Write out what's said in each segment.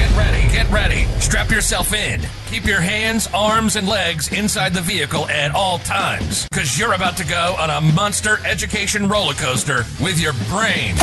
Get ready, get ready. Strap yourself in. Keep your hands, arms, and legs inside the vehicle at all times, because you're about to go on a monster education roller coaster with your brain.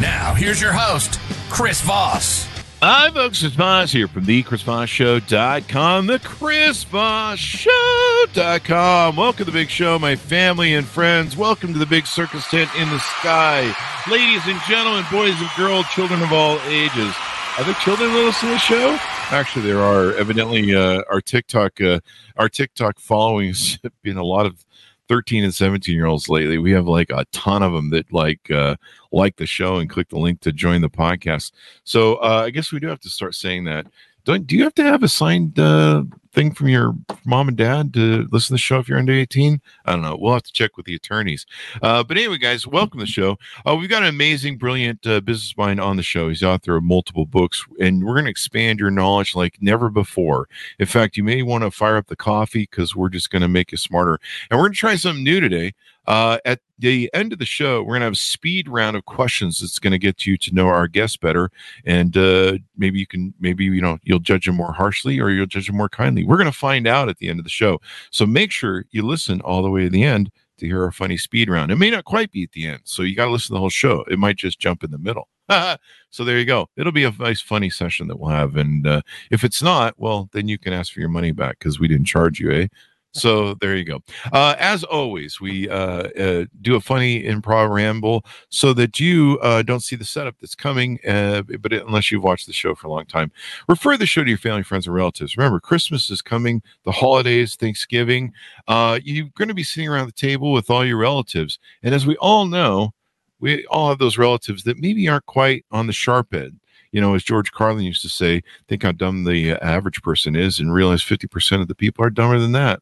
Now, here's your host, Chris Voss. Hi, folks. It's Voss here from the ChrisVossShow.com, the ChrisVossShow.com. Welcome to the big show, my family and friends. Welcome to the big circus tent in the sky. Ladies and gentlemen, boys and girls, children of all ages. Are there children that listen to the show? Actually, there are. Evidently, uh, our TikTok, uh, our TikTok following has been a lot of 13 and 17 year olds lately. We have like a ton of them that like uh, like the show and click the link to join the podcast. So uh, I guess we do have to start saying that. Don't do you have to have a signed uh, thing from your mom and dad to listen to the show if you're under 18? I don't know. We'll have to check with the attorneys. Uh, but anyway, guys, welcome to the show. Uh, we've got an amazing, brilliant uh, business mind on the show. He's author of multiple books, and we're going to expand your knowledge like never before. In fact, you may want to fire up the coffee because we're just going to make you smarter. And we're going to try something new today. Uh, at the end of the show, we're going to have a speed round of questions that's going to get you to know our guests better. And uh, maybe you can, maybe, you know, you'll judge them more harshly or you'll judge them more kindly. We're going to find out at the end of the show. So make sure you listen all the way to the end to hear our funny speed round. It may not quite be at the end. So you got to listen to the whole show. It might just jump in the middle. so there you go. It'll be a nice, funny session that we'll have. And uh, if it's not, well, then you can ask for your money back because we didn't charge you, eh? So there you go. Uh, as always, we uh, uh, do a funny improv ramble so that you uh, don't see the setup that's coming. Uh, but unless you've watched the show for a long time, refer the show to your family, friends, and relatives. Remember, Christmas is coming, the holidays, Thanksgiving. Uh, you're going to be sitting around the table with all your relatives, and as we all know, we all have those relatives that maybe aren't quite on the sharp end you know, as George Carlin used to say, think how dumb the uh, average person is and realize 50% of the people are dumber than that.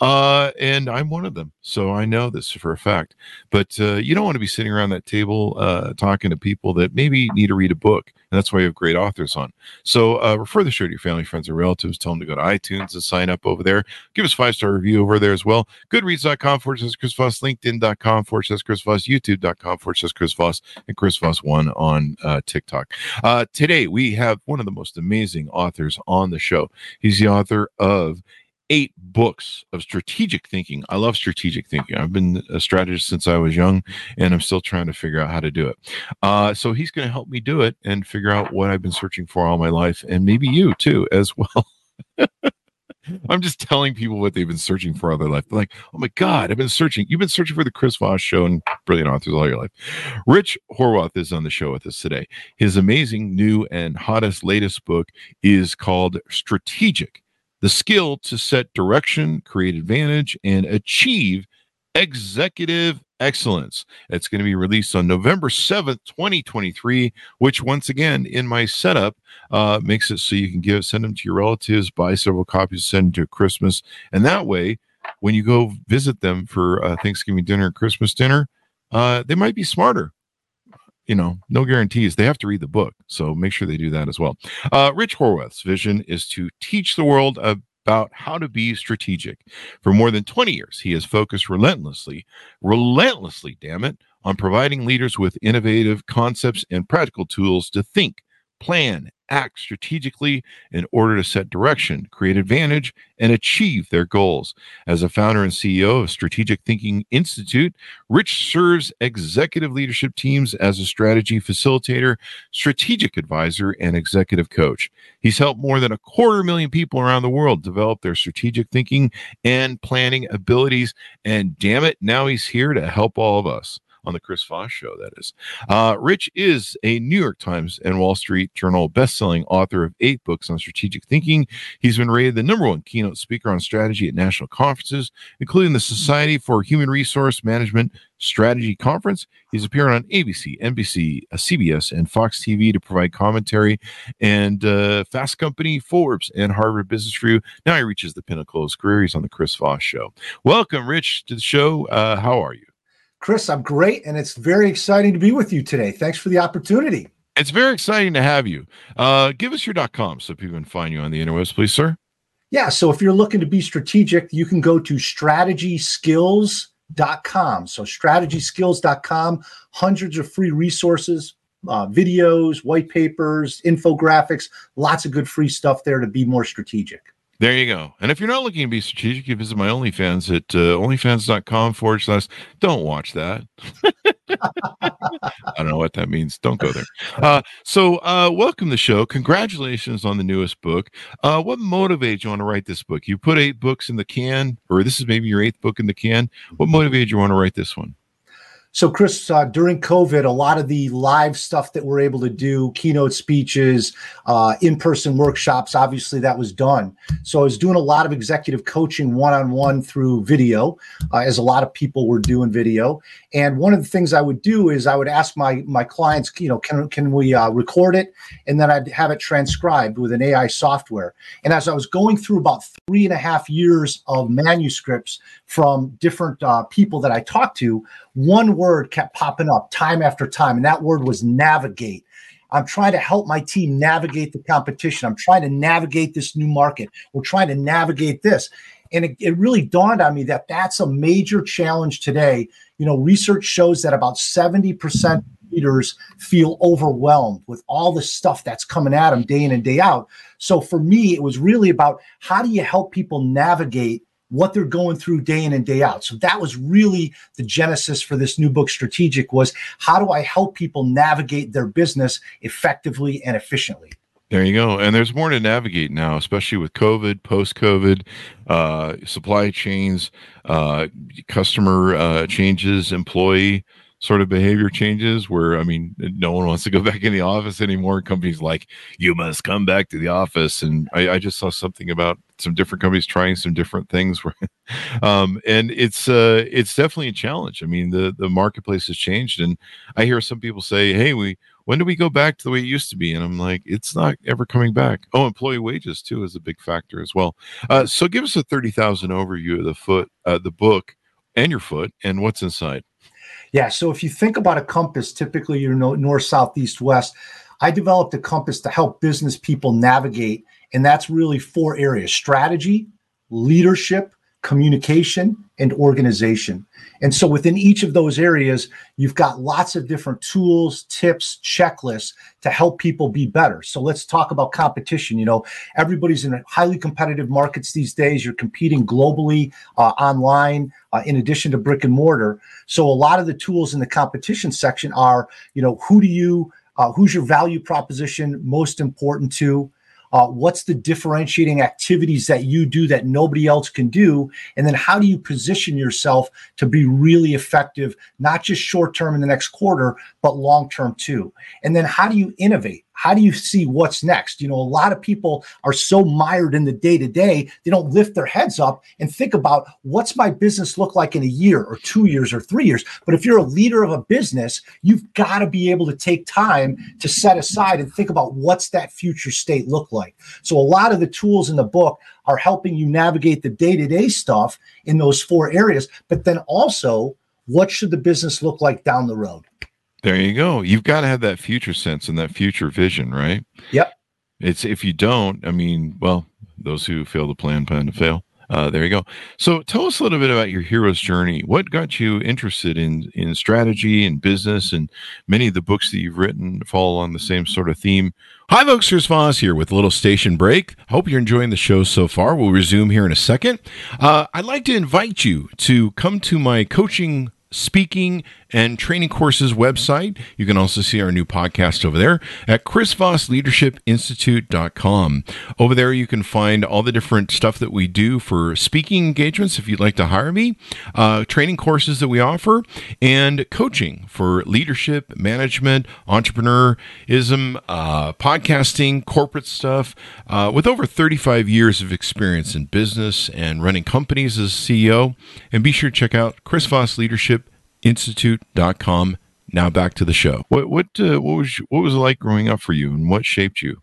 Uh, and I'm one of them. So I know this for a fact. But uh, you don't want to be sitting around that table uh, talking to people that maybe need to read a book. And that's why you have great authors on. So uh, refer the show to your family, friends, and relatives. Tell them to go to iTunes and sign up over there. Give us five star review over there as well. Goodreads.com forward slash Chris Voss, LinkedIn.com forward slash Chris Voss, YouTube.com forward slash Chris Voss, and Chris Voss one on uh, TikTok. Uh, today we have one of the most amazing authors on the show. He's the author of eight books of strategic thinking. I love strategic thinking. I've been a strategist since I was young, and I'm still trying to figure out how to do it. Uh, so he's going to help me do it and figure out what I've been searching for all my life, and maybe you too as well. I'm just telling people what they've been searching for all their life. They're like, oh my God, I've been searching. You've been searching for the Chris Voss show and brilliant authors all your life. Rich Horwath is on the show with us today. His amazing new and hottest latest book is called Strategic the skill to set direction, create advantage, and achieve executive excellence. It's going to be released on November 7th, 2023, which once again in my setup uh, makes it so you can give send them to your relatives, buy several copies, send them to Christmas. And that way, when you go visit them for uh, Thanksgiving dinner, and Christmas dinner, uh, they might be smarter you know, no guarantees. They have to read the book. So make sure they do that as well. Uh, Rich Horwath's vision is to teach the world about how to be strategic. For more than 20 years, he has focused relentlessly, relentlessly, damn it, on providing leaders with innovative concepts and practical tools to think, plan, act strategically in order to set direction, create advantage, and achieve their goals. As a founder and CEO of Strategic Thinking Institute, Rich serves executive leadership teams as a strategy facilitator, strategic advisor, and executive coach. He's helped more than a quarter million people around the world develop their strategic thinking and planning abilities. And damn it, now he's here to help all of us on the Chris Voss show, that is. Uh, Rich is a New York Times and Wall Street Journal bestselling author of eight books on strategic thinking. He's been rated the number one keynote speaker on strategy at national conferences, including the Society for Human Resource Management Strategy Conference. He's appeared on ABC, NBC, CBS, and Fox TV to provide commentary, and uh, Fast Company, Forbes, and Harvard Business Review. Now he reaches the pinnacle of his career. He's on the Chris Voss Show. Welcome, Rich, to the show. Uh, how are you? Chris, I'm great, and it's very exciting to be with you today. Thanks for the opportunity. It's very exciting to have you. Uh, give us your .com so people can find you on the interwebs, please, sir. Yeah, so if you're looking to be strategic, you can go to strategyskills.com. So strategyskills.com, hundreds of free resources, uh, videos, white papers, infographics, lots of good free stuff there to be more strategic. There you go. And if you're not looking to be strategic, you visit my OnlyFans at uh, onlyfans.com forward slash. Don't watch that. I don't know what that means. Don't go there. Uh, so, uh, welcome to the show. Congratulations on the newest book. Uh, what motivated you want to write this book? You put eight books in the can, or this is maybe your eighth book in the can. What motivated you want to write this one? So, Chris, uh, during COVID, a lot of the live stuff that we're able to do, keynote speeches, uh, in person workshops, obviously that was done. So, I was doing a lot of executive coaching one on one through video, uh, as a lot of people were doing video. And one of the things I would do is I would ask my my clients, you know, can can we uh, record it, and then I'd have it transcribed with an AI software. And as I was going through about three and a half years of manuscripts from different uh, people that I talked to, one word kept popping up time after time, and that word was navigate. I'm trying to help my team navigate the competition. I'm trying to navigate this new market. We're trying to navigate this. And it, it, really dawned on me that that's a major challenge today. You know, research shows that about 70% leaders feel overwhelmed with all the stuff that's coming at them day in and day out. So for me, it was really about how do you help people navigate what they're going through day in and day out. So that was really the genesis for this new book strategic was how do I help people navigate their business effectively and efficiently? There you go. And there's more to navigate now, especially with COVID, post COVID, uh, supply chains, uh, customer uh, changes, employee sort of behavior changes where I mean no one wants to go back in the office anymore. Companies like you must come back to the office, and I, I just saw something about some different companies trying some different things. Um, and it's uh, it's definitely a challenge. I mean the the marketplace has changed, and I hear some people say, "Hey, we." When do we go back to the way it used to be? And I'm like, it's not ever coming back. Oh, employee wages too is a big factor as well. Uh, so give us a thirty thousand overview of the foot, uh, the book, and your foot, and what's inside. Yeah. So if you think about a compass, typically you're north, south, east, west. I developed a compass to help business people navigate. And that's really four areas strategy, leadership, communication, and organization. And so within each of those areas, you've got lots of different tools, tips, checklists to help people be better. So let's talk about competition. You know, everybody's in highly competitive markets these days. You're competing globally, uh, online, uh, in addition to brick and mortar. So a lot of the tools in the competition section are, you know, who do you, uh, who's your value proposition most important to? Uh, what's the differentiating activities that you do that nobody else can do? And then how do you position yourself to be really effective, not just short term in the next quarter, but long term too? And then how do you innovate? How do you see what's next? You know, a lot of people are so mired in the day to day, they don't lift their heads up and think about what's my business look like in a year or two years or three years. But if you're a leader of a business, you've got to be able to take time to set aside and think about what's that future state look like. So a lot of the tools in the book are helping you navigate the day to day stuff in those four areas, but then also what should the business look like down the road? There you go. You've got to have that future sense and that future vision, right? Yep. It's if you don't, I mean, well, those who fail to plan plan to fail. Uh, there you go. So tell us a little bit about your hero's journey. What got you interested in in strategy and business and many of the books that you've written fall along the same sort of theme. Hi folks, Chris Voss here with a little station break. Hope you're enjoying the show so far. We'll resume here in a second. Uh, I'd like to invite you to come to my coaching speaking and training courses website. You can also see our new podcast over there at chrisvossleadershipinstitute.com. Over there, you can find all the different stuff that we do for speaking engagements if you'd like to hire me, uh, training courses that we offer, and coaching for leadership, management, entrepreneurism, uh, podcasting, corporate stuff. Uh, with over 35 years of experience in business and running companies as CEO. And be sure to check out Chris Voss Leadership institute.com. Now back to the show. What what uh, what was what was it like growing up for you, and what shaped you?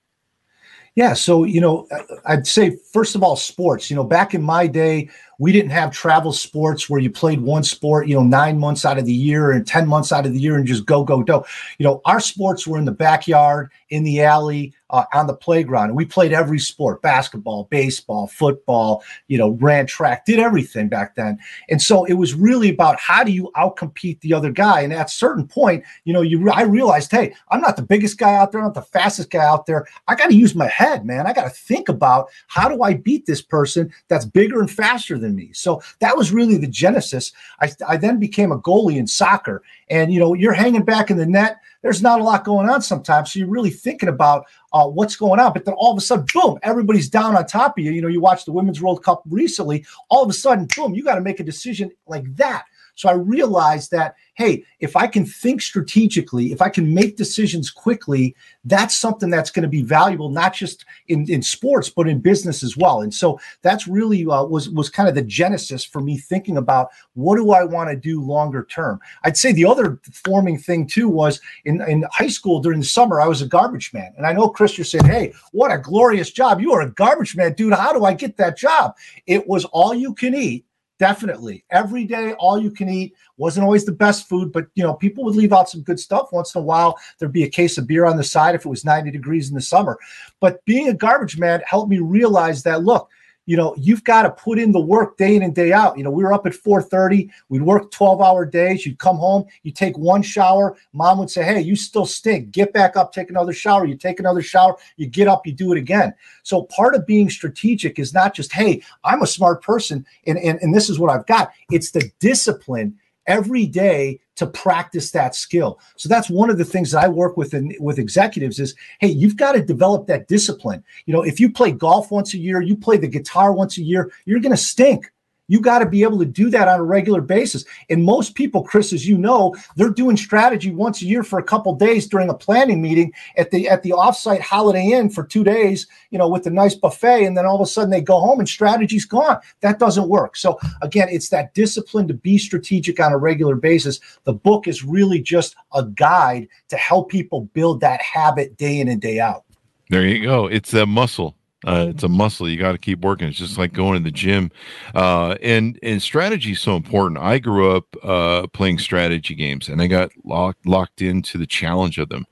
Yeah, so you know, I'd say first of all, sports. You know, back in my day, we didn't have travel sports where you played one sport, you know, nine months out of the year and 10 months out of the year and just go, go, go. You know, our sports were in the backyard, in the alley, uh, on the playground. And we played every sport basketball, baseball, football, you know, ran track, did everything back then. And so it was really about how do you outcompete the other guy? And at a certain point, you know, you I realized, hey, I'm not the biggest guy out there, I'm not the fastest guy out there. I got to use my head, man. I got to think about how do I beat this person that's bigger and faster than me. So that was really the genesis. I, I then became a goalie in soccer. And, you know, you're hanging back in the net there's not a lot going on sometimes. So you're really thinking about uh, what's going on. But then all of a sudden, boom, everybody's down on top of you. You know, you watched the Women's World Cup recently. All of a sudden, boom, you got to make a decision like that. So I realized that, hey, if I can think strategically, if I can make decisions quickly, that's something that's going to be valuable, not just in, in sports, but in business as well. And so that's really uh, was was kind of the genesis for me thinking about what do I want to do longer term. I'd say the other forming thing too was in, in high school during the summer, I was a garbage man. And I know Chris, you're saying, hey, what a glorious job. You are a garbage man, dude. How do I get that job? It was all you can eat Definitely. Every day, all you can eat wasn't always the best food, but you know, people would leave out some good stuff. Once in a while, there'd be a case of beer on the side if it was 90 degrees in the summer. But being a garbage man helped me realize that look, you know, you've got to put in the work day in and day out. You know, we were up at 4:30, we'd work 12-hour days, you'd come home, you take one shower, mom would say, Hey, you still stink. Get back up, take another shower. You take another shower, you get up, you do it again. So part of being strategic is not just, hey, I'm a smart person and, and, and this is what I've got. It's the discipline every day to practice that skill. So that's one of the things that I work with in, with executives is, hey, you've got to develop that discipline. You know, if you play golf once a year, you play the guitar once a year, you're going to stink. You got to be able to do that on a regular basis. And most people, Chris, as you know, they're doing strategy once a year for a couple days during a planning meeting at the at the offsite Holiday Inn for two days, you know, with a nice buffet, and then all of a sudden they go home and strategy's gone. That doesn't work. So again, it's that discipline to be strategic on a regular basis. The book is really just a guide to help people build that habit day in and day out. There you go. It's a muscle uh, it's a muscle. You got to keep working. It's just like going to the gym. Uh, and and strategy is so important. I grew up uh, playing strategy games, and I got locked locked into the challenge of them.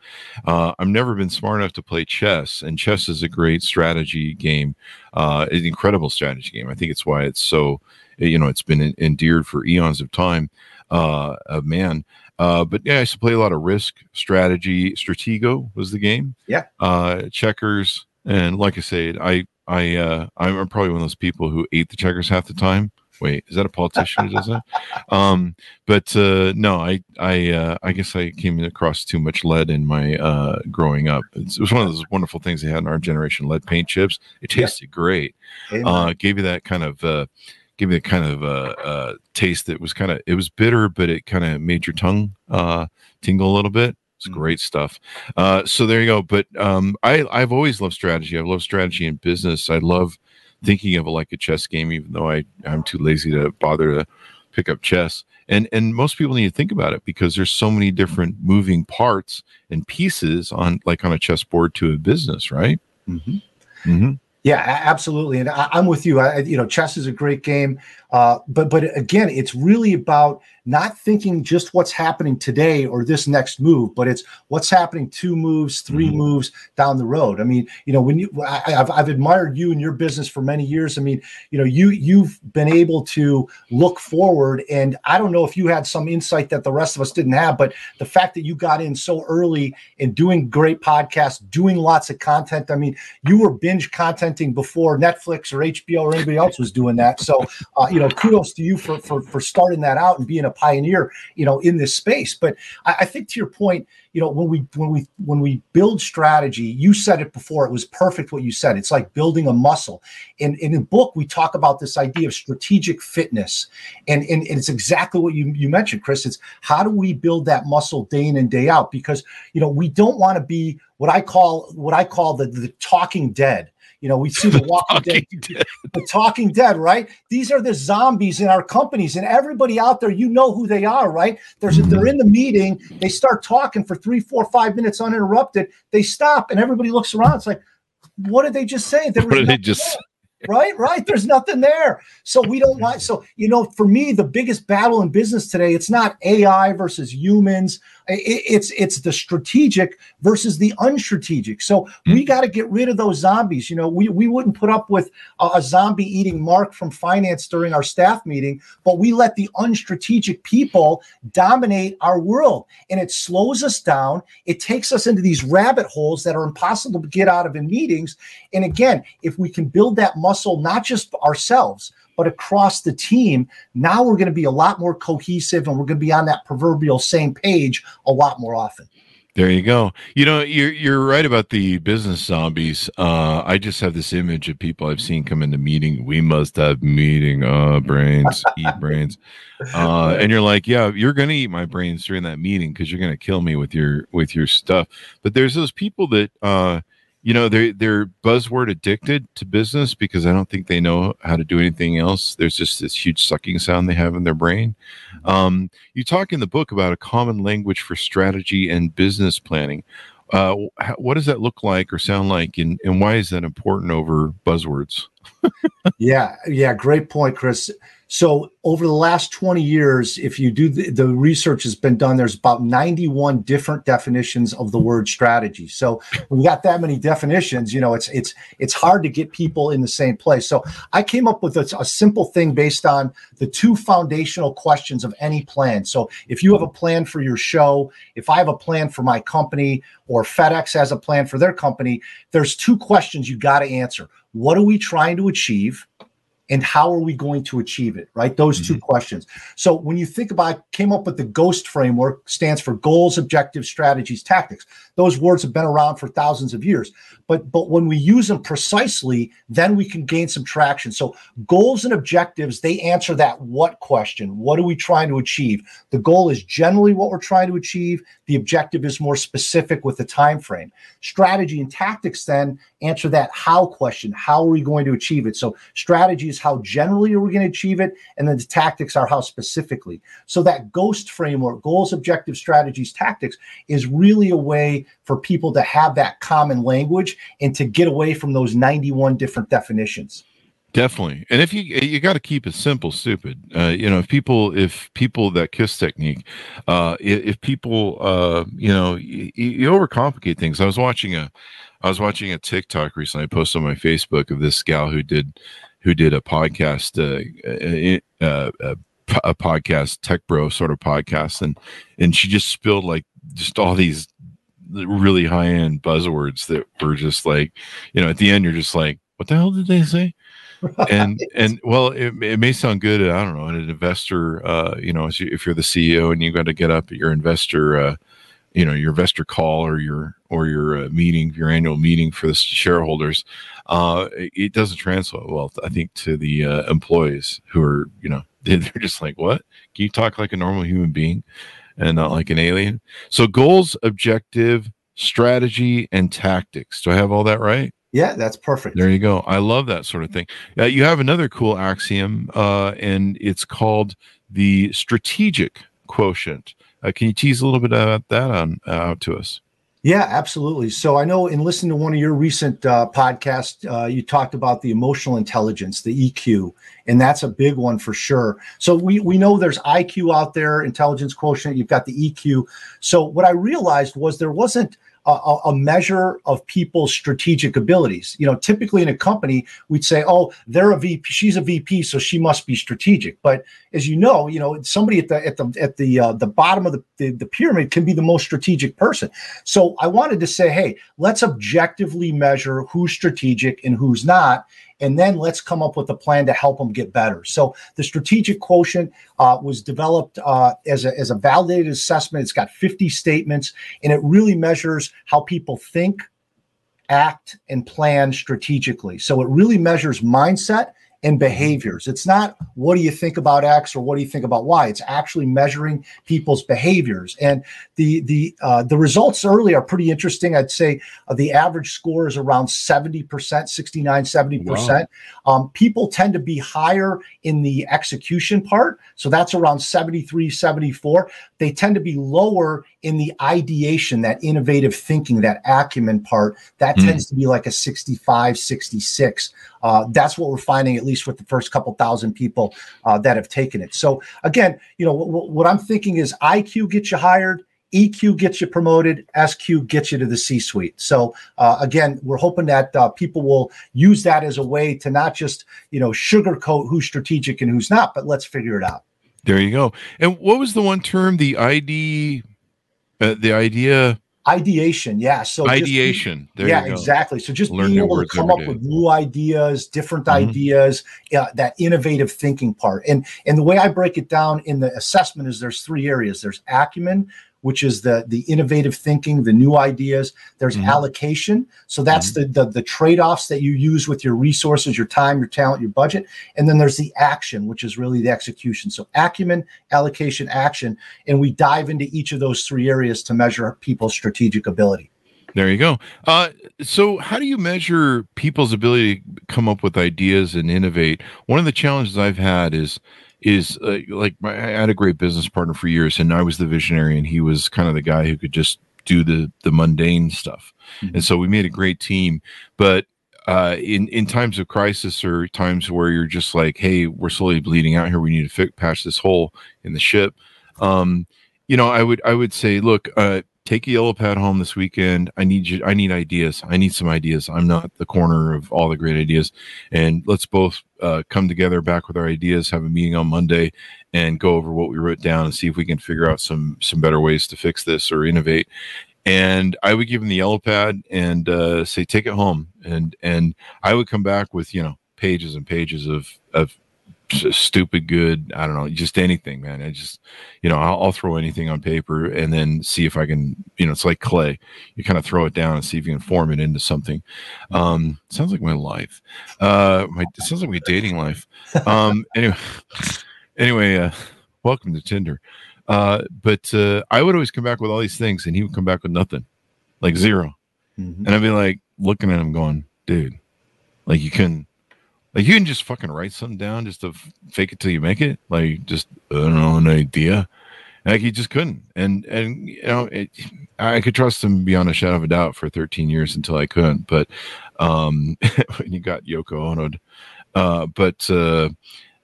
Uh, I've never been smart enough to play chess, and chess is a great strategy game. Uh, an incredible strategy game. I think it's why it's so. You know, it's been endeared for eons of time. Uh, man, uh, but yeah, I used to play a lot of Risk, Strategy, Stratego was the game. Yeah. Uh, checkers, and like I said, I I uh, I'm probably one of those people who ate the checkers half the time. Wait, is that a politician who does that? Um, but uh, no, I I uh, I guess I came across too much lead in my uh, growing up. It's, it was one of those wonderful things they had in our generation: lead paint chips. It tasted yeah. great. Uh, gave you that kind of uh, gave me a kind of uh, uh, taste that was kind of it was bitter, but it kind of made your tongue uh, tingle a little bit. It's mm. great stuff. Uh, so there you go. But um, I, I've always loved strategy. I love strategy in business. I love thinking of it like a chess game, even though I, I'm too lazy to bother to pick up chess. And and most people need to think about it because there's so many different moving parts and pieces on like on a chessboard to a business, right? Mm-hmm. Mm-hmm. Yeah, absolutely, and I, am with you. I, you know, chess is a great game, uh, but but again, it's really about not thinking just what's happening today or this next move, but it's what's happening two moves, 3 mm-hmm. moves down the road. I mean, you know, when you, I, have I've admired you and your business for many years. I mean, you know, you you've been able to look forward, and I don't know if you had some insight that the rest of us didn't have, but the fact that you got in so early and doing great podcasts, doing lots of content. I mean, you were binge contenting before Netflix or HBO or anybody else was doing that. So, uh, you know, kudos to you for for for starting that out and being a pioneer, you know, in this space. But I, I think to your point, you know when we when we when we build strategy you said it before it was perfect what you said. It's like building a muscle. In in the book we talk about this idea of strategic fitness. And, and and it's exactly what you you mentioned chris. It's how do we build that muscle day in and day out? Because you know we don't want to be what i call what i call the the talking dead you know, we see the Walking Dead, Dead, the Talking Dead, right? These are the zombies in our companies, and everybody out there, you know who they are, right? There's a, they're in the meeting, they start talking for three, four, five minutes uninterrupted. They stop, and everybody looks around. It's like, what did they just say? There what did they just? right, right. There's nothing there. So we don't want. So you know, for me, the biggest battle in business today, it's not AI versus humans. It's it's the strategic versus the unstrategic. So mm-hmm. we got to get rid of those zombies. You know, we we wouldn't put up with a, a zombie eating Mark from finance during our staff meeting, but we let the unstrategic people dominate our world, and it slows us down. It takes us into these rabbit holes that are impossible to get out of in meetings. And again, if we can build that muscle, not just ourselves but across the team, now we're going to be a lot more cohesive and we're going to be on that proverbial same page a lot more often. There you go. You know, you're you're right about the business zombies. Uh, I just have this image of people I've seen come into meeting. We must have meeting. Uh, brains, eat brains. Uh, and you're like, yeah, you're gonna eat my brains during that meeting because you're gonna kill me with your with your stuff. But there's those people that uh, you know they're they're buzzword addicted to business because i don't think they know how to do anything else. There's just this huge sucking sound they have in their brain. Um, you talk in the book about a common language for strategy and business planning. Uh, what does that look like or sound like? And, and why is that important over buzzwords yeah yeah great point chris so over the last 20 years, if you do the, the, research has been done, there's about 91 different definitions of the word strategy. So we got that many definitions, you know, it's it's it's hard to get people in the same place. So I came up with a, a simple thing based on the two foundational questions of any plan. So if you have a plan for your show, if I have a plan for my company, or FedEx has a plan for their company, there's two questions you got to answer. What are we trying to achieve? and how are we going to achieve it right? Those mm-hmm. two questions. So when you think about came up with the GOST framework stands for goals objectives strategies tactics. Those words have been around for thousands of years. But but when we use them precisely then we can gain some traction. So goals and objectives they answer that what question. What are we trying to achieve? The goal is generally what we're trying to achieve. The objective is more specific with the time frame strategy and tactics then answer that how question. How are we going to achieve it? So strategy is how generally are we going to achieve it? And then the tactics are how specifically. So that GOST framework goals objectives strategies tactics is really a way for people to have that common language and to get away from those 91 different definitions. Definitely. And if you you got to keep it simple stupid. Uh, you know if people if people that kiss technique uh if, people uh you know you, you, overcomplicate things. I was watching a i was watching a tiktok recently i posted on my facebook of this gal who did who did a podcast uh, uh, uh, a podcast tech bro sort of podcast and and she just spilled like just all these really high end buzzwords that were just like, you know, at the end you're just like, what the hell did they say? and and well, it, it may sound good. I don't know, an investor, uh, you know, if you're the CEO and you got to get up at your investor, uh, you know, your investor call or your or your uh, meeting, your annual meeting for the shareholders, uh, it doesn't translate well. I think to the uh, employees who are, you know, they're just like, what? Can you talk like a normal human being? and not like an alien. So goals, objective, strategy, and tactics. Do I have all that right? Yeah, that's perfect. There you go. I love that sort of thing. Uh, you have another cool axiom, uh, and it's called the strategic quotient. Uh, can you tease a little bit about that on out to us? Yeah, absolutely. So I know in listening to one of your recent uh, podcasts, uh, you talked about the emotional intelligence, the EQ, and that's a big one for sure. So we we know there's IQ out there, intelligence quotient. You've got the EQ. So what I realized was there wasn't a, a, measure of people's strategic abilities. You know, typically in a company, we'd say, "Oh, they're a VP. She's a VP, so she must be strategic." But as you know, you know, somebody at the at the at the uh, the bottom of the, the the pyramid can be the most strategic person. So I wanted to say, hey, let's objectively measure who's strategic and who's not, and then let's come up with a plan to help them get better. So the strategic quotient uh, was developed uh, as, a, as a validated assessment. It's got 50 statements, and it really measures how people think, act, and plan strategically. So it really measures mindset and behaviors. It's not what do you think about X or what do you think about Y. It's actually measuring people's behaviors. And the the uh, the results early are pretty interesting. I'd say uh, the average score is around 70%, 69, 70%. Wow. Um, people tend to be higher in the execution part. So that's around 73, 74. They tend to be lower in the ideation, that innovative thinking, that acumen part. That mm. tends to be like a 65, 66. Uh, that's what we're finding, at least with the first couple thousand people uh, that have taken it. So again, you know, w- what I'm thinking is IQ gets you hired EQ gets you promoted, SQ gets you to the C suite. So uh, again, we're hoping that uh, people will use that as a way to not just you know sugarcoat who's strategic and who's not, but let's figure it out. There you go. And what was the one term? The ID, uh, the idea. Ideation, yeah. So ideation. Be, yeah, exactly. So just Learn being able to come up day. with new ideas, different mm-hmm. ideas, that innovative thinking part. And and the way I break it down in the assessment is there's three areas. There's acumen, which is the the innovative thinking, the new ideas. There's mm-hmm. allocation, so that's mm-hmm. the the, the trade offs that you use with your resources, your time, your talent, your budget, and then there's the action, which is really the execution. So acumen, allocation, action, and we dive into each of those three areas to measure people's strategic ability. There you go. Uh, so, how do you measure people's ability to come up with ideas and innovate? One of the challenges I've had is is uh, like I had a great business partner for years, and I was the visionary, and he was kind of the guy who could just do the the mundane stuff. Mm-hmm. And so we made a great team. But uh, in in times of crisis or times where you're just like, hey, we're slowly bleeding out here, we need to fi- patch this hole in the ship. Um, you know, I would I would say, look, uh, take a yellow pad home this weekend. I need you. I need ideas. I need some ideas. I'm not the corner of all the great ideas, and let's both uh, come together back with our ideas. Have a meeting on Monday and go over what we wrote down and see if we can figure out some some better ways to fix this or innovate. And I would give him the yellow pad and uh, say, take it home. And and I would come back with you know pages and pages of of stupid good. I don't know, just anything, man. I just, you know, I'll, I'll, throw anything on paper and then see if I can, you know, it's like clay. You kind of throw it down and see if you can form it into something. Um, sounds like my life. Uh, my it sounds like my dating life. Um, anyway, anyway, uh, welcome to Tinder. Uh, but uh, I would always come back with all these things, and he would come back with nothing, like 0 mm-hmm. and I'd be like looking at him, going, "Dude, like you can." Like you can just fucking write something down just to fake it till you make it. Like just I don't know an idea. Like he just couldn't, and and you know it, I could trust him beyond a shadow of a doubt for 13 years until I couldn't. But um, when you got Yoko Ono, uh, but uh,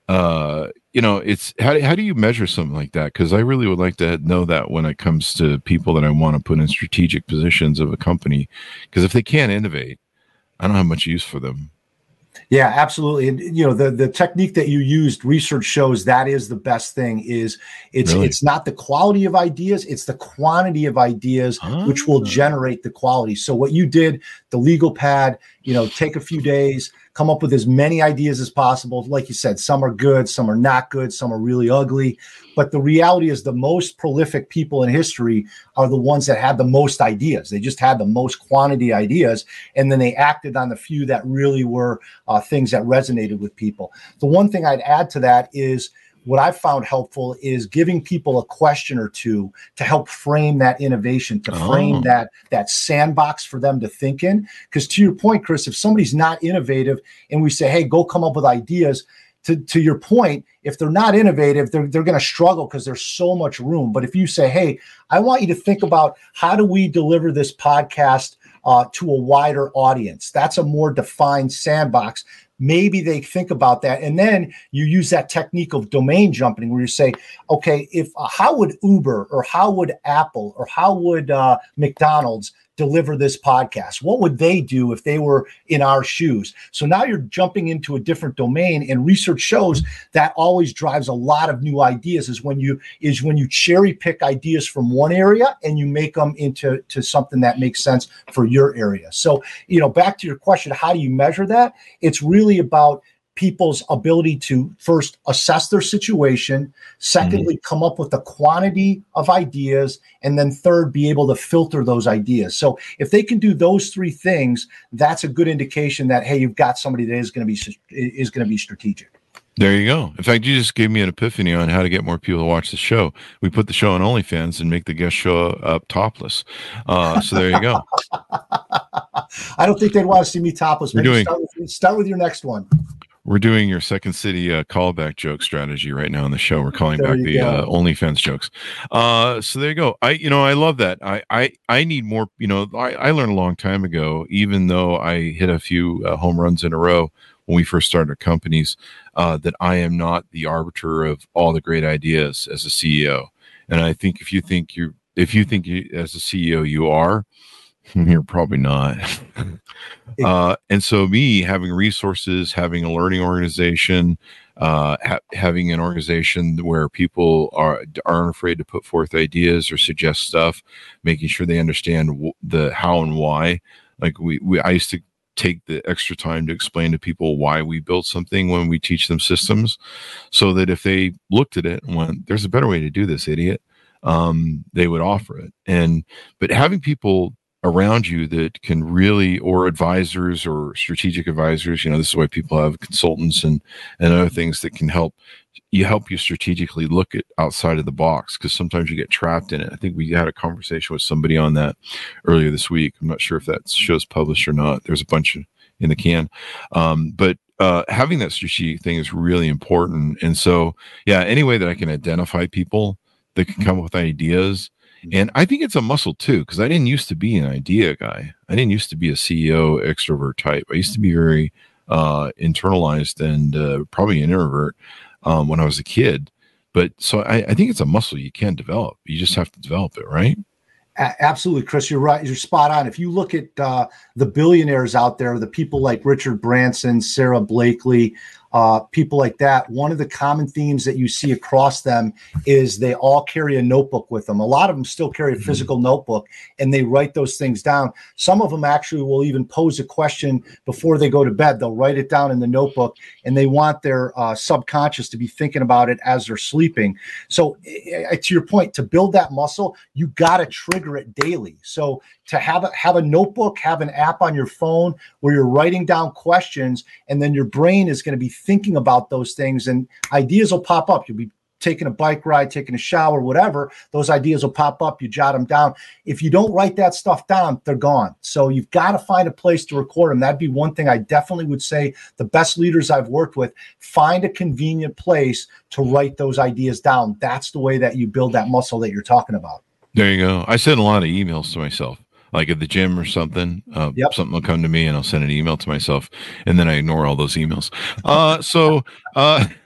uh, you know it's how how do you measure something like that? Because I really would like to know that when it comes to people that I want to put in strategic positions of a company. Because if they can't innovate, I don't have much use for them. Yeah, absolutely. And you know, the the technique that you used, research shows that is the best thing is it's really? it's not the quality of ideas, it's the quantity of ideas which will ah. generate the quality. So what you did, the legal pad, you know, take a few days, come up with as many ideas as possible. Like you said, some are good, some are not good, some are really ugly. But the reality is, the most prolific people in history are the ones that had the most ideas. They just had the most quantity ideas, and then they acted on the few that really were uh, things that resonated with people. The one thing I'd add to that is what I've found helpful is giving people a question or two to help frame that innovation, to oh. frame that that sandbox for them to think in. Because to your point, Chris, if somebody's not innovative and we say, "Hey, go come up with ideas," to, to your point, if they're not innovative, they're, they're going to struggle because there's so much room. But if you say, hey, I want you to think about how do we deliver this podcast uh, to a wider audience, that's a more defined sandbox maybe they think about that. And then you use that technique of domain jumping where you say okay if uh, how would uber or how would apple or how would uh, mcdonald's deliver this podcast? What would they do if they were in our shoes? So now you're jumping into a different domain and research shows that always drives a lot of new ideas is when you is when you cherry pick ideas from one area and you make them into to something that makes sense for your area. So you know back to your question how do you measure that? It's really about people's ability to first assess their situation, secondly, mm-hmm. come up with the quantity of ideas, and then third, be able to filter those ideas. So if they can do those three things, that's a good indication that hey, you've got somebody that is going to be is going to be strategic. There you go. In fact, you just gave me an epiphany on how to get more people to watch the show. We put the show on OnlyFans and make the guest show up topless. Uh, so there you go. I don't think they'd want to see me topless. Maybe doing, start, with, start with your next one We're doing your Second City uh, callback joke strategy right now on the show. We're calling there back the uh, OnlyFans jokes. Uh, so there you go. I, you know, I love that. I, I, I need more. You know, I, I learned a long time ago. Even though I hit a few uh, home runs in a row when we first started our companies, uh, that I am not the arbiter of all the great ideas as a CEO. And I think if you think you, if you think you, as a CEO you are, you're probably not. uh, and so, me having resources, having a learning organization, uh, ha- having an organization where people are aren't afraid to put forth ideas or suggest stuff, making sure they understand w- the how and why. Like we, we, I used to take the extra time to explain to people why we built something when we teach them systems, so that if they looked at it and went, "There's a better way to do this, idiot," um, they would offer it. And but having people around you that can really or advisors or strategic advisors you know this is why people have consultants and and other things that can help you help you strategically look at outside of the box because sometimes you get trapped in it. I think we had a conversation with somebody on that earlier this week. I'm not sure if that show's published or not. There's a bunch in the can. Um, but uh, having that strategic thing is really important. And so yeah any way that i can identify people that can come up with ideas and I think it's a muscle too, because I didn't used to be an idea guy. I didn't used to be a CEO extrovert type. I used to be very uh, internalized and uh, probably an introvert um, when I was a kid. But so I, I think it's a muscle you can develop. You just have to develop it, right? absolutely chris you're right you're spot on if you look at uh, the billionaires out there the people like richard branson sara blakely uh, people like that, one of the common themes that you see across them is they all carry a notebook with them. A lot of them still carry a mm-hmm. physical notebook and they write those things down. Some of them actually will even pose a question before they go to bed. They'll write it down in the notebook and they want their uh, subconscious to be thinking about it as they're sleeping. So, uh, to your point, to build that muscle, you got to trigger it daily. So, to have a, have a notebook, have an app on your phone where you're writing down questions, and then your brain is going to be thinking about those things, and ideas will pop up. You'll be taking a bike ride, taking a shower, whatever, those ideas will pop up. You jot them down. If you don't write that stuff down, they're gone. So you've got to find a place to record them. That'd be one thing I definitely would say. The best leaders I've worked with, find a convenient place to write those ideas down. That's the way that you build that muscle that you're talking about. There you go. I send a lot of emails to myself like at the gym or something. Uh, yep. Something will come to me and I'll send an email to myself and then I ignore all those emails. Uh, so, uh,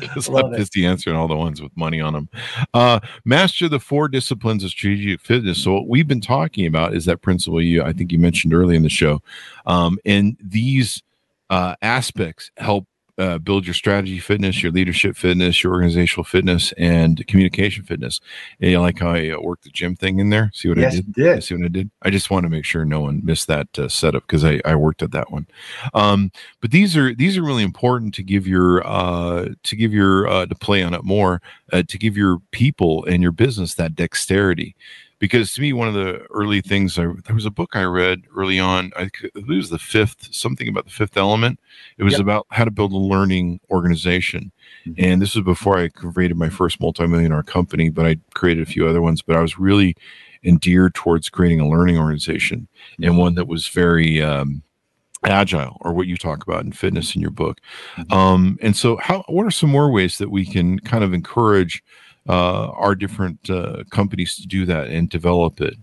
because I'm busy answering all the ones with money on them. Uh, master the four disciplines of strategic fitness. So what we've been talking about is that principle you I think you mentioned early in the show, um, and these uh, aspects help uh, build your strategy fitness, your leadership fitness, your organizational fitness, and communication fitness. And you like how I uh, worked the gym thing in there? See what yes, I did? did? See what I did? I just want to make sure no one missed that uh, setup because I, I worked at that one. Um, but these are these are really important to give your uh, to give your uh, to play on it more uh, to give your people and your business that dexterity because to me one of the early things I, there was a book i read early on i it was the fifth something about the fifth element it was yep. about how to build a learning organization mm-hmm. and this was before i created my first multi-million dollar company but i created a few other ones but i was really endeared towards creating a learning organization mm-hmm. and one that was very um, agile or what you talk about in fitness in your book mm-hmm. um, and so how what are some more ways that we can kind of encourage uh, our different uh, companies to do that and develop it?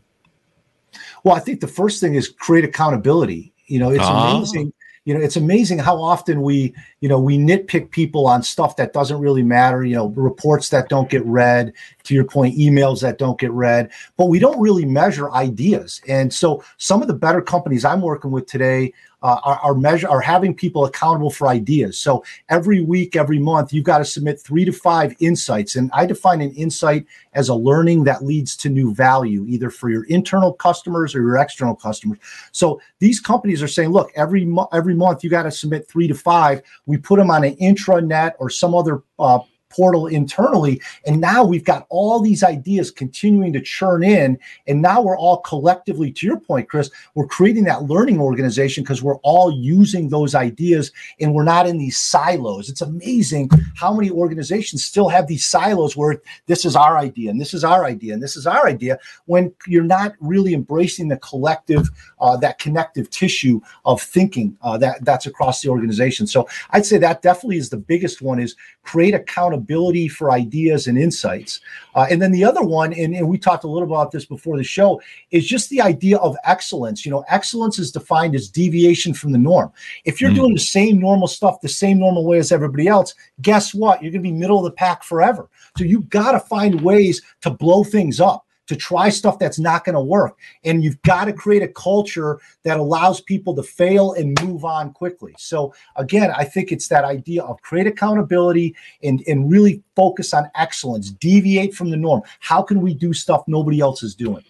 Well, I think the first thing is create accountability. You know, it's ah. amazing. You know, it's amazing how often we, you know, we nitpick people on stuff that doesn't really matter. You know, reports that don't get read. To your point, emails that don't get read. But we don't really measure ideas. And so, some of the better companies I'm working with today uh, are, are measure are having people accountable for ideas. So every week, every month, you've got to submit three to five insights. And I define an insight as a learning that leads to new value, either for your internal customers or your external customers. So these companies are saying, look, every mo- every month you got to submit three to five. We put them on an intranet or some other uh, portal internally. And now we've got all these ideas continuing to churn in. And now we're all collectively, to your point, Chris, we're creating that learning organization because we're all using those ideas and we're not in these silos. It's amazing how many organizations still have these silos where this is our idea and this is our idea and this is our idea when you're not really embracing the collective, uh, that connective tissue of thinking uh, that that's across the organization. So I'd say that definitely is the biggest one is create accountability for ideas and insights. Uh, and then the other one, and, and we talked a little about this before the show, is just the idea of excellence. You know, excellence is defined as deviation from the norm. If you're mm. doing the same normal stuff the same normal way as everybody else, guess what? You're going to be middle of the pack forever. So you've got to find ways to blow things up to try stuff that's not going to work. And you've got to create a culture that allows people to fail and move on quickly. So again, I think it's that idea of create accountability and, and really focus on excellence, deviate from the norm. How can we do stuff nobody else is doing?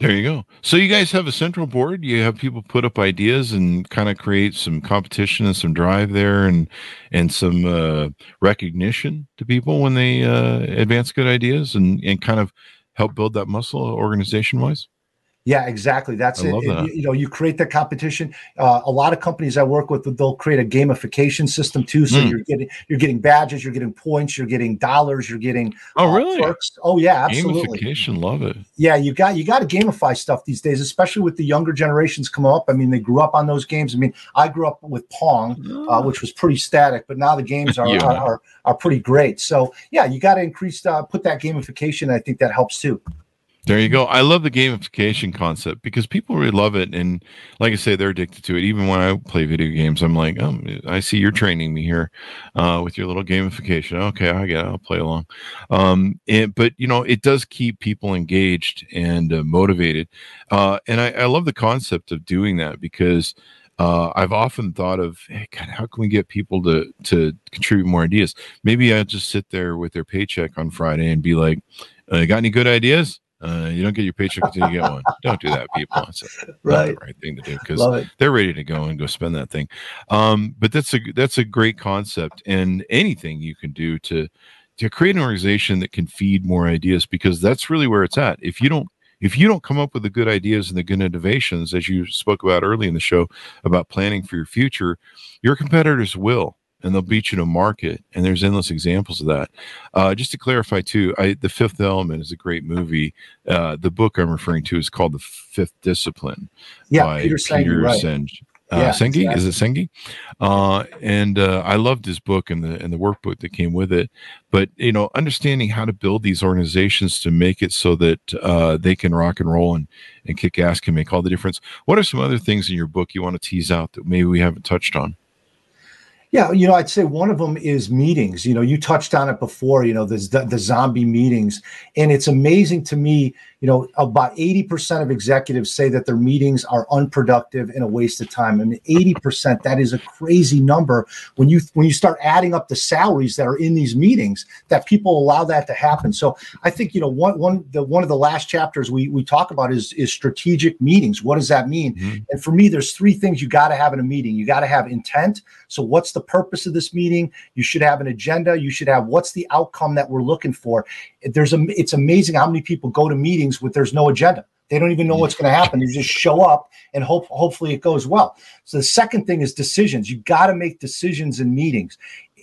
There you go. So you guys have a central board. You have people put up ideas and kind of create some competition and some drive there, and and some uh, recognition to people when they uh, advance good ideas, and and kind of help build that muscle organization wise? Yeah, exactly. That's I it. That. You, you, know, you create the competition. Uh, a lot of companies I work with, they'll create a gamification system too. So mm. you're getting you're getting badges, you're getting points, you're getting dollars, you're getting oh uh, really? Perks. Oh yeah, absolutely. Gamification, love it. Yeah, you got you got to gamify stuff these days, especially with the younger generations come up. I mean, they grew up on those games. I mean, I grew up with Pong, uh, ah. which was pretty static, but now the games are yeah. are, are, are, pretty great. So yeah, you got to increase uh, put that gamification. I think that helps too. There you go. I love the gamification concept because people really love it, and like I say, they're addicted to it. Even when I play video games, I'm like, oh, I see you're training me here uh, with your little gamification. Okay, I get it. I'll play along. Um, and, but you know, it does keep people engaged and uh, motivated, uh, and I, I love the concept of doing that because. Uh, I've often thought of, hey, God, how can we get people to to contribute more ideas? Maybe I just sit there with their paycheck on Friday and be like, uh, "Got any good ideas?" Uh, you don't get your paycheck until you get one. don't do that, people. It's right. the right thing to do because they're ready to go and go spend that thing. Um, but that's a that's a great concept, and anything you can do to to create an organization that can feed more ideas because that's really where it's at. If you don't if you don't come up with the good ideas and the good innovations, as you spoke about early in the show about planning for your future, your competitors will and they'll beat you to market. And there's endless examples of that. Uh, just to clarify, too, I, The Fifth Element is a great movie. Uh, the book I'm referring to is called The Fifth Discipline yeah, by Peter, Peter right. Senge. Uh, yeah, Senge exactly. is it Senge? Uh, and uh, I loved his book and the and the workbook that came with it. But you know, understanding how to build these organizations to make it so that uh, they can rock and roll and and kick ass can make all the difference. What are some other things in your book you want to tease out that maybe we haven't touched on? Yeah, you know, I'd say one of them is meetings. You know, you touched on it before. You know, the the zombie meetings, and it's amazing to me you know, about 80% of executives say that their meetings are unproductive and a waste of time. I mean, 80%, that is a crazy number. When you when you start adding up the salaries that are in these meetings, that people allow that to happen. So I think, you know, one one the one of the last chapters we we talk about is is strategic meetings. What does that mean? Mm-hmm. And for me, there's three things you got to have in a meeting. You got to have intent. So what's the purpose of this meeting? You should have an agenda. You should have what's the outcome that we're looking for. There's a it's amazing how many people go to meetings meetings with there's no agenda. They don't even know what's going to happen. You just show up and hope hopefully it goes well. So the second thing is decisions. You got to make decisions in meetings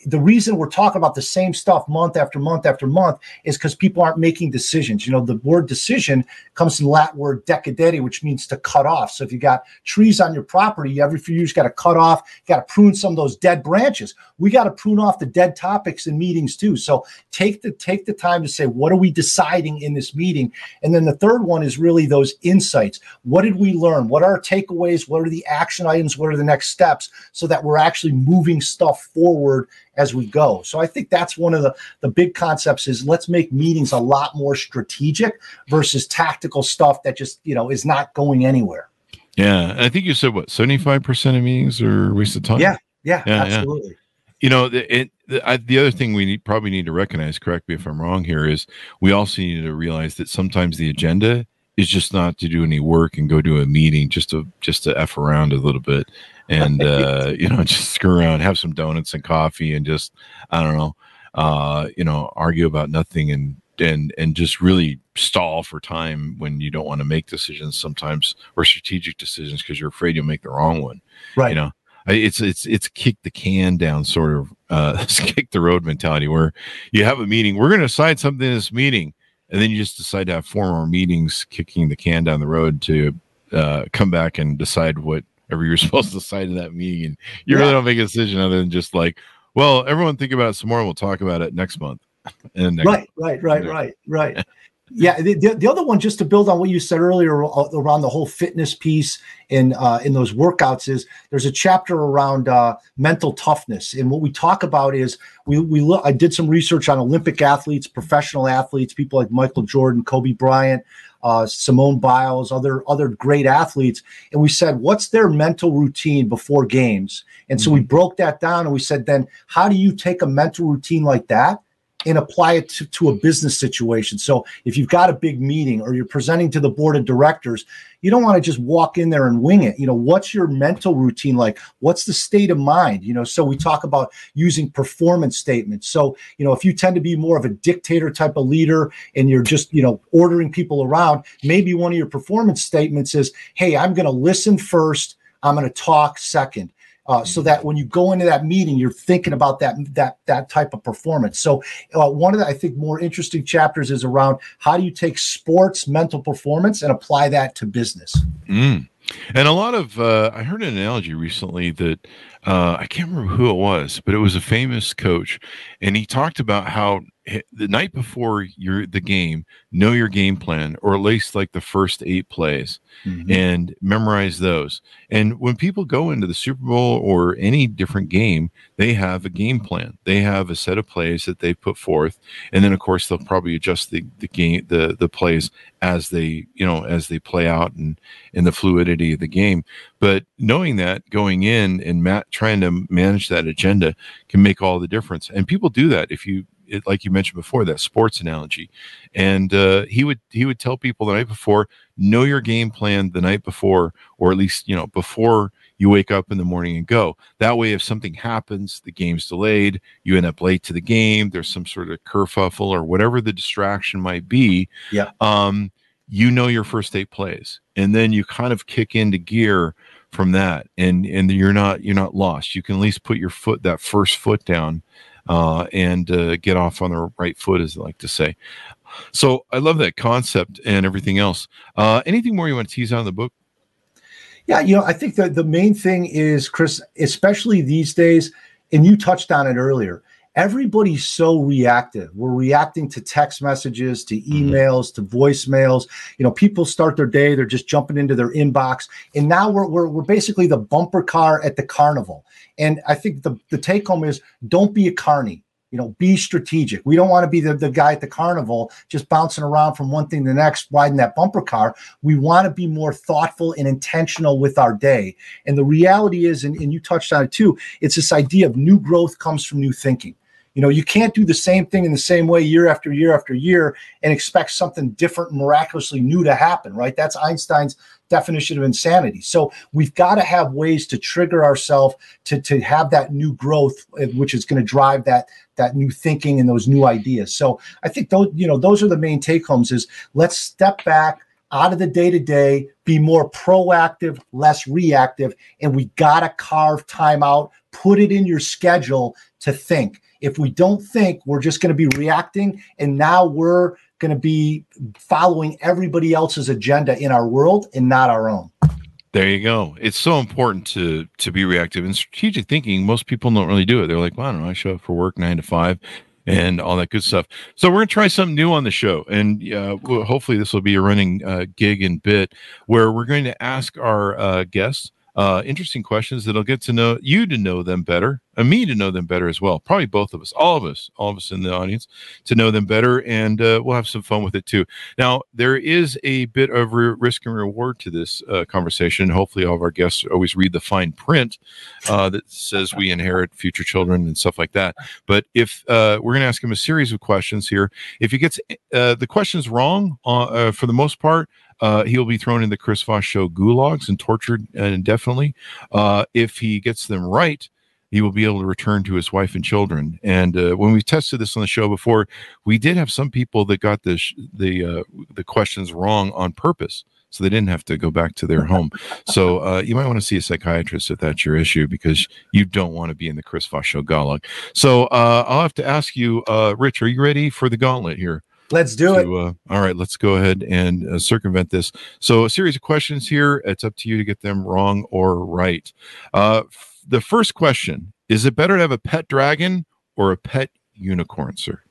the reason we're talking about the same stuff month after month after month is because people aren't making decisions. You know, the word decision comes from the Latin word decidere, which means to cut off. So if you got trees on your property, every few years got to cut off, you got to prune some of those dead branches. We got to prune off the dead topics in meetings too. So take the take the time to say, what are we deciding in this meeting? And then the third one is really those insights. What did we learn? What are our takeaways? What are the action items? What are the next steps? So that we're actually moving stuff forward as we go. So I think that's one of the the big concepts is let's make meetings a lot more strategic versus tactical stuff that just, you know, is not going anywhere. Yeah, I think you said what, 75% of meetings are waste of time? Yeah. Yeah, yeah absolutely. Yeah. You know, the, it, the, I, the other thing we need, probably need to recognize, correct me if I'm wrong here, is we also need to realize that sometimes the agenda is just not to do any work and go to a meeting just to just to f around a little bit and uh, you know just screw around, have some donuts and coffee, and just I don't know. uh, you know, argue about nothing and and and just really stall for time when you don't want to make decisions sometimes or strategic decisions because you're afraid you'll make the wrong one. Right. You know, it's it's it's kick the can down sort of uh kick the road mentality where you have a meeting. We're going to decide something in this meeting, and then you just decide to have four more meetings, kicking the can down the road to uh, come back and decide whatever you're supposed to decide in that meeting. And you yeah. really don't make a decision other than just like, well, everyone think about it some more. and We'll talk about it next month. and next right, right, right, right, right. Yeah, the, the, the, other one, just to build on what you said earlier around the whole fitness piece in uh, in those workouts, is there's a chapter around uh, mental toughness, and what we talk about is we we look. I did some research on Olympic athletes, professional athletes, people like Michael Jordan, Kobe Bryant, uh, Simone Biles, other other great athletes, and we said, what's their mental routine before games? And so we mm-hmm. broke that down, and we said, then how do you take a mental routine like that? And apply it to, to a business situation. So if you've got a big meeting or you're presenting to the board of directors, you don't want to just walk in there and wing it. You know, what's your mental routine like? What's the state of mind? You know, so we talk about using performance statements. So, you know, if you tend to be more of a dictator type of leader and you're just, you know, ordering people around, maybe one of your performance statements is, hey, I'm going to listen first. I'm going to talk second uh, so that when you go into that meeting, you're thinking about that that that type of performance. So uh, one of the I think more interesting chapters is around how do you take sports mental performance and apply that to business. Mm. And a lot of uh, I heard an analogy recently that uh, I can't remember who it was, but it was a famous coach, and he talked about how the night before your the game, know your game plan, or at least like the first eight plays, mm-hmm. and memorize those. And when people go into the Super Bowl or any different game, they have a game plan. They have a set of plays that they put forth, and then of course they'll probably adjust the, the game the the plays as they you know as they play out and in the fluidity of the game. But knowing that going in and ma- trying to manage that agenda can make all the difference. And people do that if you it, like you mentioned before, that sports analogy. And uh, he would he would tell people the night before, know your game plan the night before, or at least you know before you wake up in the morning and go. That way, if something happens, the game's delayed, you end up late to the game. There's some sort of kerfuffle or whatever the distraction might be. Yeah. Um, you know your first eight plays, and then you kind of kick into gear from that and and you're not you're not lost you can at least put your foot that first foot down uh, and uh, get off on the right foot, as they like to say. So I love that concept and everything else. Uh, anything more you want to tease out of the book? Yeah, you know, I think that the main thing is, Chris, especially these days, and you touched on it earlier. Everybody's so reactive. We're reacting to text messages, to mm-hmm. emails, to voicemails. You know, people start their day, they're just jumping into their inbox. And now we're, we're, we're basically the bumper car at the carnival. And I think the, the take home is don't be a carny. You know, be strategic. We don't want to be the, the guy at the carnival just bouncing around from one thing to the next, riding that bumper car. We want to be more thoughtful and intentional with our day. And the reality is, and, and you touched on it too, it's this idea of new growth comes from new thinking. You know, you can't do the same thing in the same way year after year after year and expect something different, miraculously new to happen, right? That's Einstein's definition of insanity. So we've got to have ways to trigger ourselves to, to have that new growth, eh, which is going to drive that that new thinking and those new ideas. So I think those, you know, those are the main take homes is let's step back out of the day to day, be more proactive, less reactive, and we got to carve time out, put it in your schedule to think. If we don't think, we're just going to be reacting. And now we're going to be following everybody else's agenda in our world and not our own. There you go. It's so important to to be reactive and strategic thinking. Most people don't really do it. They're like, well, I don't know. I show up for work nine to five and all that good stuff. So we're gonna try something new on the show, and uh, hopefully this will be a running uh, gig and bit where we're going to ask our uh, guests uh, interesting questions that'll get to know you to know them better and me to know them better as well. Probably both of us, all of us, all of us in the audience to know them better. And uh, we'll have some fun with it too. Now, there is a bit of re- risk and reward to this uh, conversation. Hopefully, all of our guests always read the fine print uh, that says we inherit future children and stuff like that. But if uh, we're going to ask him a series of questions here, if he gets uh, the questions wrong for the most part, uh, he'll be thrown in the Chris Voss show gulags and tortured indefinitely. Uh, if he gets them right, he will be able to return to his wife and children. And uh, when we tested this on the show before, we did have some people that got the sh- the uh, the questions wrong on purpose, so they didn't have to go back to their home. so uh, you might want to see a psychiatrist if that's your issue, because you don't want to be in the Chris Voss show gauntlet. So uh, I'll have to ask you, uh, Rich, are you ready for the gauntlet here? Let's do it. Uh, all right, let's go ahead and uh, circumvent this. So, a series of questions here. It's up to you to get them wrong or right. Uh, f- the first question Is it better to have a pet dragon or a pet unicorn, sir?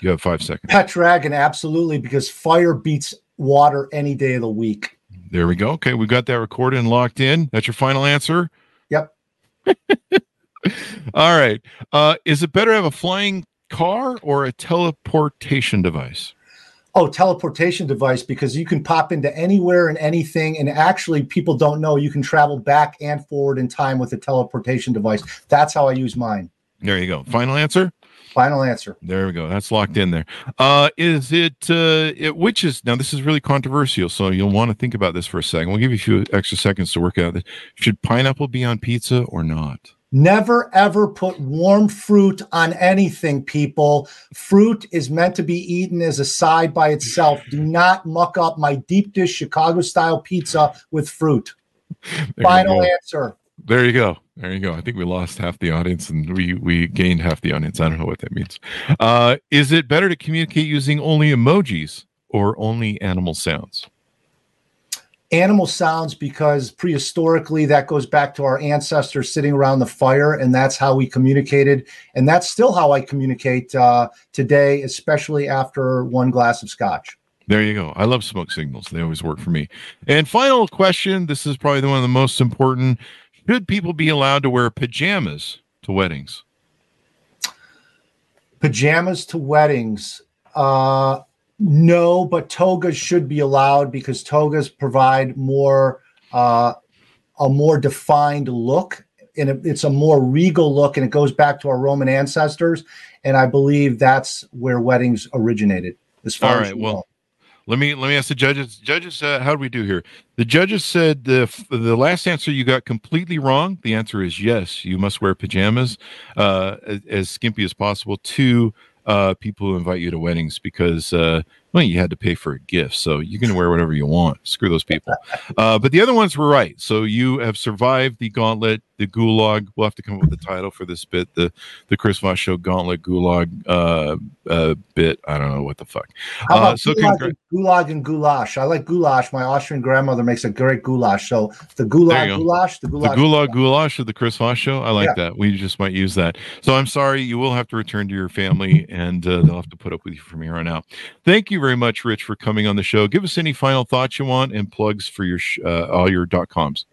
You have five seconds. Pet dragon, absolutely, because fire beats water any day of the week. There we go. Okay, we got that recorded and locked in. That's your final answer? Yep. All right. Uh, is it better to have a flying car or a teleportation device? Oh, teleportation device because you can pop into anywhere and anything. And actually, people don't know you can travel back and forward in time with a teleportation device. That's how I use mine. There you go. Final answer? Final answer. There we go. That's locked in there. Uh, is it, uh, it, which is, now this is really controversial. So you'll want to think about this for a second. We'll give you a few extra seconds to work out this. Should pineapple be on pizza or not? Never ever put warm fruit on anything, people. Fruit is meant to be eaten as a side by itself. Do not muck up my deep dish Chicago style pizza with fruit. There Final answer. There you go. There you go. I think we lost half the audience and we we gained half the audience. I don't know what that means. Uh, is it better to communicate using only emojis or only animal sounds? Animal sounds because prehistorically that goes back to our ancestors sitting around the fire, and that's how we communicated. And that's still how I communicate uh, today, especially after one glass of scotch. There you go. I love smoke signals. They always work for me. And final question. This is probably the one of the most important. Should people be allowed to wear pajamas to weddings? pajamas to weddings uh no but togas should be allowed because togas provide more uh a more defined look and it- it's a more regal look and it goes back to our roman ancestors and i believe that's where weddings originated as far All as right, we well, know. Let me let me ask the judges. Judges, uh, how do we do here? The judges said the the last answer you got completely wrong. The answer is yes. You must wear pajamas uh, as, as skimpy as possible to uh, people who invite you to weddings because uh, well, you had to pay for a gift, so you can wear whatever you want. Screw those people. Uh, but the other ones were right. So you have survived the gauntlet, the gulag. We'll have to come up with a title for this bit. The the Chris Voss Show Gauntlet Gulag uh, uh, bit. I don't know what the fuck. Uh, so gulag, congra- and, gulag and goulash? I like goulash. My Austrian grandmother makes a great goulash. So the gulag goulash, the The goulash. Gulag Goulash of the Chris Voss Show. I like Yeah. that. We just might use that. So I'm sorry. You will have to return to your family and uh, they'll have to put up with you from here on out. Thank you very much, Rich, for coming on the show. Give us any final thoughts you want and plugs for your uh, all your dot coms.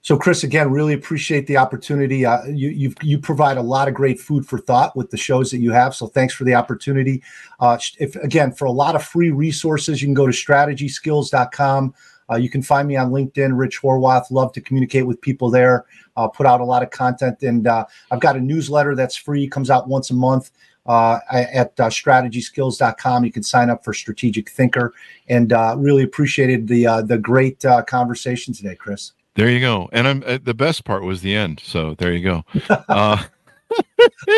So, Chris, again, really appreciate the opportunity. Uh, you you you provide a lot of great food for thought with the shows that you have. So, thanks for the opportunity. Uh, if again, for a lot of free resources, you can go to strategyskills.com. Uh, you can find me on LinkedIn, Rich Horwath. Love to communicate with people there. Uh, put out a lot of content, and uh, I've got a newsletter that's free, comes out once a month. Uh, at uh, strategyskills.com, you can sign up for Strategic Thinker, and uh, really appreciated the uh, the great uh, conversation today, Chris. There you go. And I'm uh, the best part was the end. So there you go.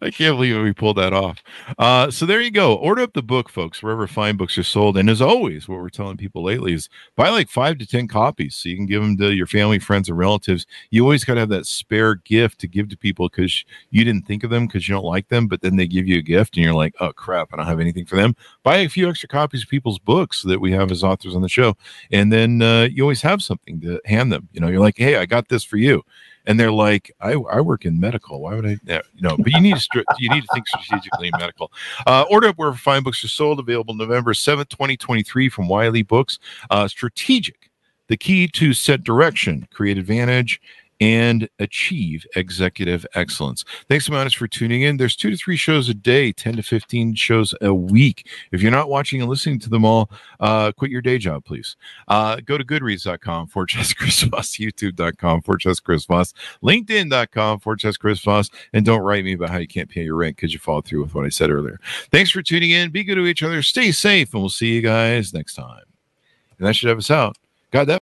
I can't believe we pulled that off. Uh, so there you go. Order up the book, folks, wherever fine books are sold. And as always, what we're telling people lately is buy like five to 10 copies so you can give them to your family, friends, and relatives. You always got to have that spare gift to give to people because you didn't think of them because you don't like them, but then they give you a gift and you're like, oh crap, I don't have anything for them. Buy a few extra copies of people's books that we have as authors on the show. And then uh, you always have something to hand them. You know, you're like, hey, I got this for you and they're like, I, I work in medical. Why would I? Yeah, you know, but you need to you need to think strategically in medical. Uh, order up where fine books are sold. Available November seventh, twenty twenty three, from Wiley Books. Uh, strategic, the key to set direction, create advantage. And achieve executive excellence. Thanks so much for tuning in. There's two to three shows a day, 10 to 15 shows a week. If you're not watching and listening to them all, uh, quit your day job, please. Uh, go to goodreads.com for Chess Chris Voss, youtube.com for Chess Chris Voss, linkedin.com for Chess Chris Voss, and don't write me about how you can't pay your rent because you followed through with what I said earlier. Thanks for tuning in. Be good to each other. Stay safe, and we'll see you guys next time. And that should have us out. God, that